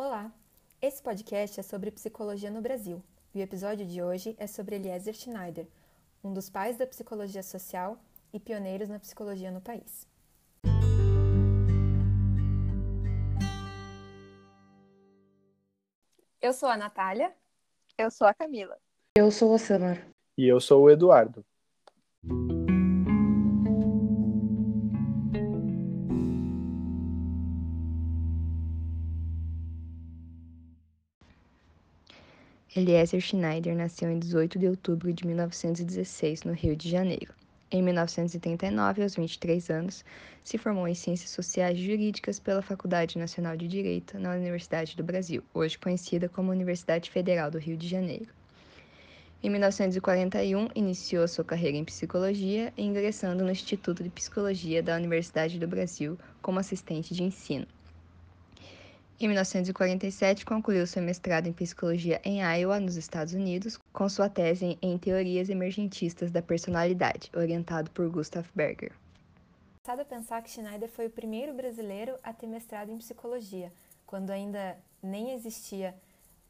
Olá! Esse podcast é sobre psicologia no Brasil e o episódio de hoje é sobre Eliezer Schneider, um dos pais da psicologia social e pioneiros na psicologia no país. Eu sou a Natália. Eu sou a Camila. Eu sou a Samar. E eu sou o Eduardo. Eliezer Schneider nasceu em 18 de outubro de 1916, no Rio de Janeiro. Em 1939, aos 23 anos, se formou em Ciências Sociais e Jurídicas pela Faculdade Nacional de Direito na Universidade do Brasil, hoje conhecida como Universidade Federal do Rio de Janeiro. Em 1941, iniciou sua carreira em psicologia, ingressando no Instituto de Psicologia da Universidade do Brasil como assistente de ensino. Em 1947, concluiu seu mestrado em psicologia em Iowa, nos Estados Unidos, com sua tese em Teorias Emergentistas da Personalidade, orientado por Gustav Berger. Engraçado pensar que Schneider foi o primeiro brasileiro a ter mestrado em psicologia, quando ainda nem existia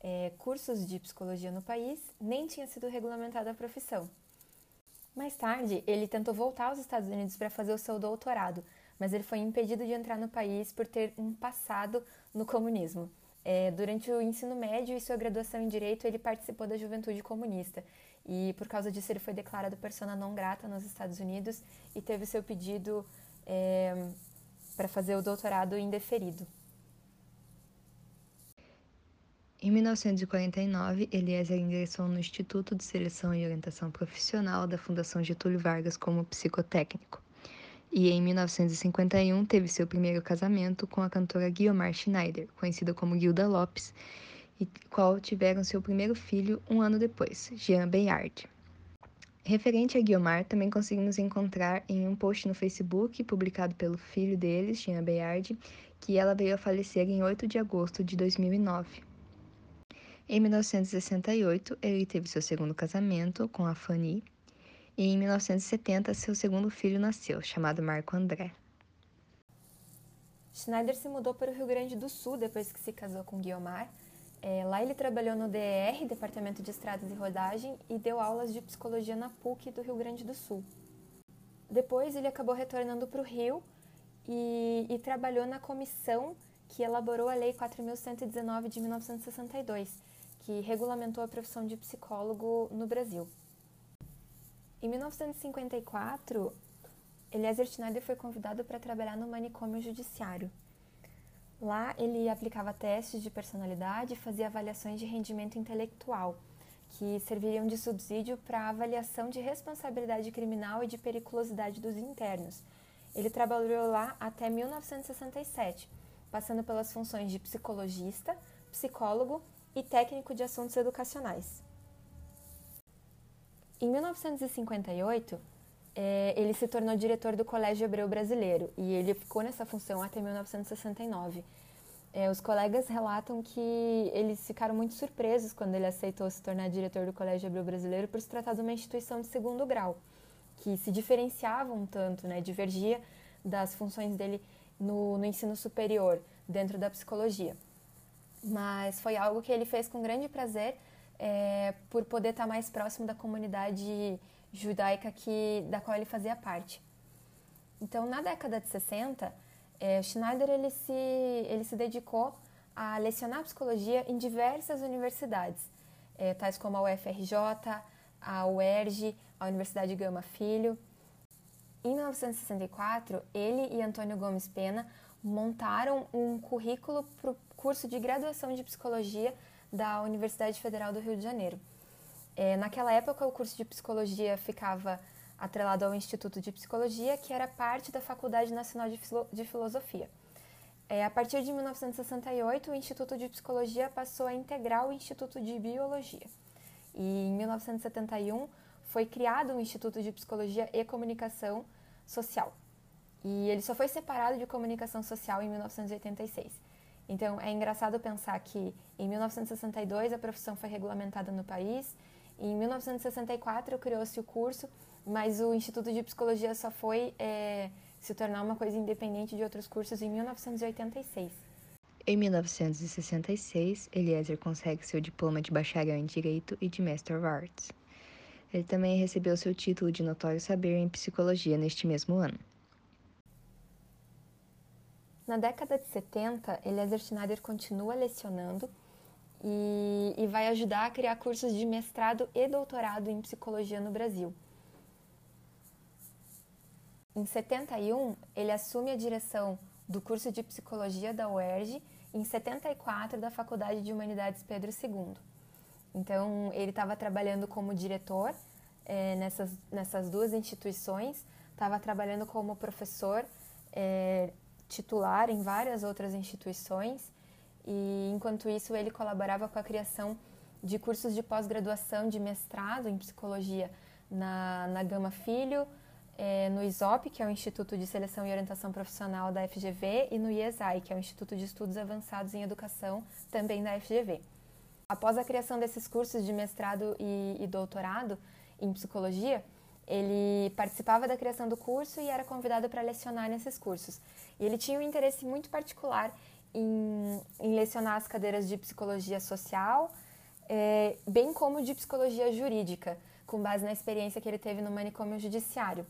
é, cursos de psicologia no país, nem tinha sido regulamentada a profissão. Mais tarde, ele tentou voltar aos Estados Unidos para fazer o seu doutorado, mas ele foi impedido de entrar no país por ter um passado no comunismo. É, durante o ensino médio e sua graduação em Direito, ele participou da Juventude Comunista. E por causa disso, ele foi declarado persona não grata nos Estados Unidos e teve seu pedido é, para fazer o doutorado indeferido. Em 1949, Eliezer ingressou no Instituto de Seleção e Orientação Profissional da Fundação Getúlio Vargas como psicotécnico e em 1951 teve seu primeiro casamento com a cantora Guiomar Schneider, conhecida como Gilda Lopes, e qual tiveram seu primeiro filho um ano depois, Jean Bayard. Referente a Guiomar, também conseguimos encontrar em um post no Facebook publicado pelo filho deles, Jean Bayard, que ela veio a falecer em 8 de agosto de 2009. Em 1968, ele teve seu segundo casamento com a Fanny, e em 1970 seu segundo filho nasceu, chamado Marco André. Schneider se mudou para o Rio Grande do Sul depois que se casou com Guiomar. É, lá ele trabalhou no DR, Departamento de Estradas e Rodagem, e deu aulas de psicologia na PUC do Rio Grande do Sul. Depois ele acabou retornando para o Rio e, e trabalhou na comissão que elaborou a Lei 4.119 de 1962, que regulamentou a profissão de psicólogo no Brasil. Em 1954, Eliezer Schneider foi convidado para trabalhar no manicômio judiciário. Lá, ele aplicava testes de personalidade e fazia avaliações de rendimento intelectual, que serviriam de subsídio para a avaliação de responsabilidade criminal e de periculosidade dos internos. Ele trabalhou lá até 1967, passando pelas funções de psicologista, psicólogo e técnico de assuntos educacionais. Em 1958, é, ele se tornou diretor do Colégio Hebreu Brasileiro e ele ficou nessa função até 1969. É, os colegas relatam que eles ficaram muito surpresos quando ele aceitou se tornar diretor do Colégio Hebreu Brasileiro por se tratar de uma instituição de segundo grau, que se diferenciava um tanto, né, divergia das funções dele no, no ensino superior, dentro da psicologia. Mas foi algo que ele fez com grande prazer é, por poder estar mais próximo da comunidade judaica que, da qual ele fazia parte. Então, na década de 60, é, Schneider ele se, ele se dedicou a lecionar psicologia em diversas universidades, é, tais como a UFRJ, a UERJ, a Universidade Gama Filho. Em 1964, ele e Antônio Gomes Pena montaram um currículo para o curso de graduação de psicologia da Universidade Federal do Rio de Janeiro. É, naquela época, o curso de psicologia ficava atrelado ao Instituto de Psicologia, que era parte da Faculdade Nacional de, Filo de Filosofia. É, a partir de 1968, o Instituto de Psicologia passou a integrar o Instituto de Biologia. E em 1971 foi criado o Instituto de Psicologia e Comunicação Social. E ele só foi separado de comunicação social em 1986. Então, é engraçado pensar que em 1962 a profissão foi regulamentada no país, em 1964 criou-se o curso, mas o Instituto de Psicologia só foi é, se tornar uma coisa independente de outros cursos em 1986. Em 1966, Eliezer consegue seu diploma de bacharel em Direito e de Master of Arts. Ele também recebeu seu título de notório saber em psicologia neste mesmo ano. Na década de 70, Eliezer Schneider continua lecionando e, e vai ajudar a criar cursos de mestrado e doutorado em psicologia no Brasil. Em 71, ele assume a direção do curso de psicologia da UERJ em 74 da Faculdade de Humanidades Pedro II. Então, ele estava trabalhando como diretor é, nessas, nessas duas instituições, estava trabalhando como professor é, titular em várias outras instituições, e enquanto isso, ele colaborava com a criação de cursos de pós-graduação de mestrado em psicologia na, na Gama Filho, é, no ISOP, que é o Instituto de Seleção e Orientação Profissional da FGV, e no IESAI, que é o Instituto de Estudos Avançados em Educação, também da FGV. Após a criação desses cursos de mestrado e, e doutorado em psicologia, ele participava da criação do curso e era convidado para lecionar nesses cursos. E ele tinha um interesse muito particular em, em lecionar as cadeiras de psicologia social, é, bem como de psicologia jurídica, com base na experiência que ele teve no manicômio judiciário.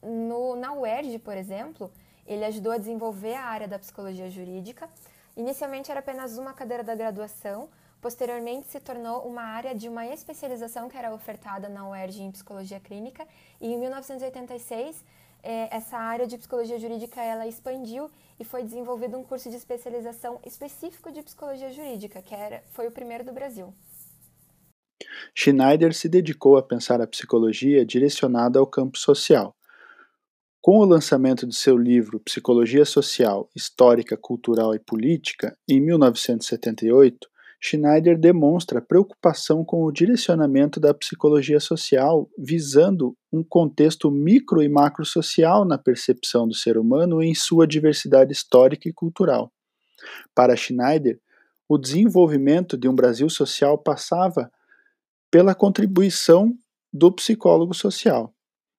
No, na UERJ, por exemplo, ele ajudou a desenvolver a área da psicologia jurídica. Inicialmente era apenas uma cadeira da graduação, posteriormente se tornou uma área de uma especialização que era ofertada na UERJ em psicologia clínica, e em 1986 eh, essa área de psicologia jurídica ela expandiu e foi desenvolvido um curso de especialização específico de psicologia jurídica, que era, foi o primeiro do Brasil. Schneider se dedicou a pensar a psicologia direcionada ao campo social, com o lançamento de seu livro Psicologia Social, Histórica, Cultural e Política, em 1978, Schneider demonstra preocupação com o direcionamento da psicologia social, visando um contexto micro e macrosocial na percepção do ser humano em sua diversidade histórica e cultural. Para Schneider, o desenvolvimento de um Brasil social passava pela contribuição do psicólogo social.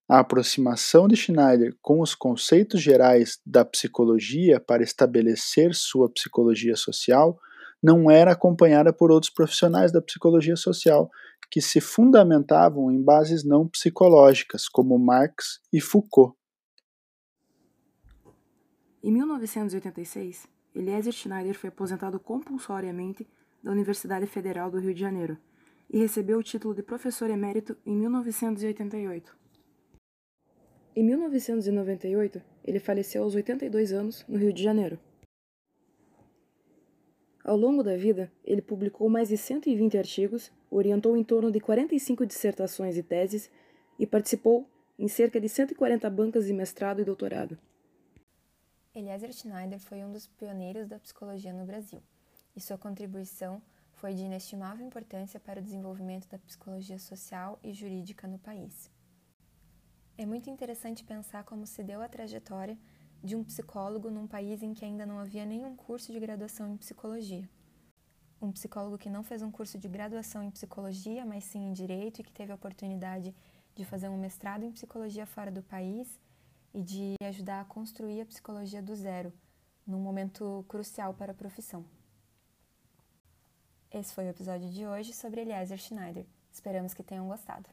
A aproximação de Schneider com os conceitos gerais da psicologia para estabelecer sua psicologia social não era acompanhada por outros profissionais da psicologia social que se fundamentavam em bases não psicológicas, como Marx e Foucault. Em 1986, Eliezer Schneider foi aposentado compulsoriamente da Universidade Federal do Rio de Janeiro e recebeu o título de professor emérito em 1988. Em 1998, ele faleceu aos 82 anos no Rio de Janeiro. Ao longo da vida, ele publicou mais de 120 artigos, orientou em torno de 45 dissertações e teses e participou em cerca de 140 bancas de mestrado e doutorado. Eliezer Schneider foi um dos pioneiros da psicologia no Brasil, e sua contribuição foi de inestimável importância para o desenvolvimento da psicologia social e jurídica no país. É muito interessante pensar como se deu a trajetória de um psicólogo num país em que ainda não havia nenhum curso de graduação em psicologia. Um psicólogo que não fez um curso de graduação em psicologia, mas sim em direito e que teve a oportunidade de fazer um mestrado em psicologia fora do país e de ajudar a construir a psicologia do zero, num momento crucial para a profissão. Esse foi o episódio de hoje sobre Eliezer Schneider. Esperamos que tenham gostado.